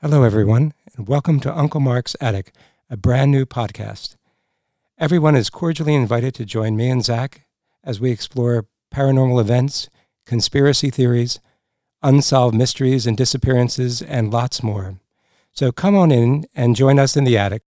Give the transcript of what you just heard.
Hello, everyone, and welcome to Uncle Mark's Attic, a brand new podcast. Everyone is cordially invited to join me and Zach as we explore paranormal events, conspiracy theories, unsolved mysteries and disappearances, and lots more. So come on in and join us in the attic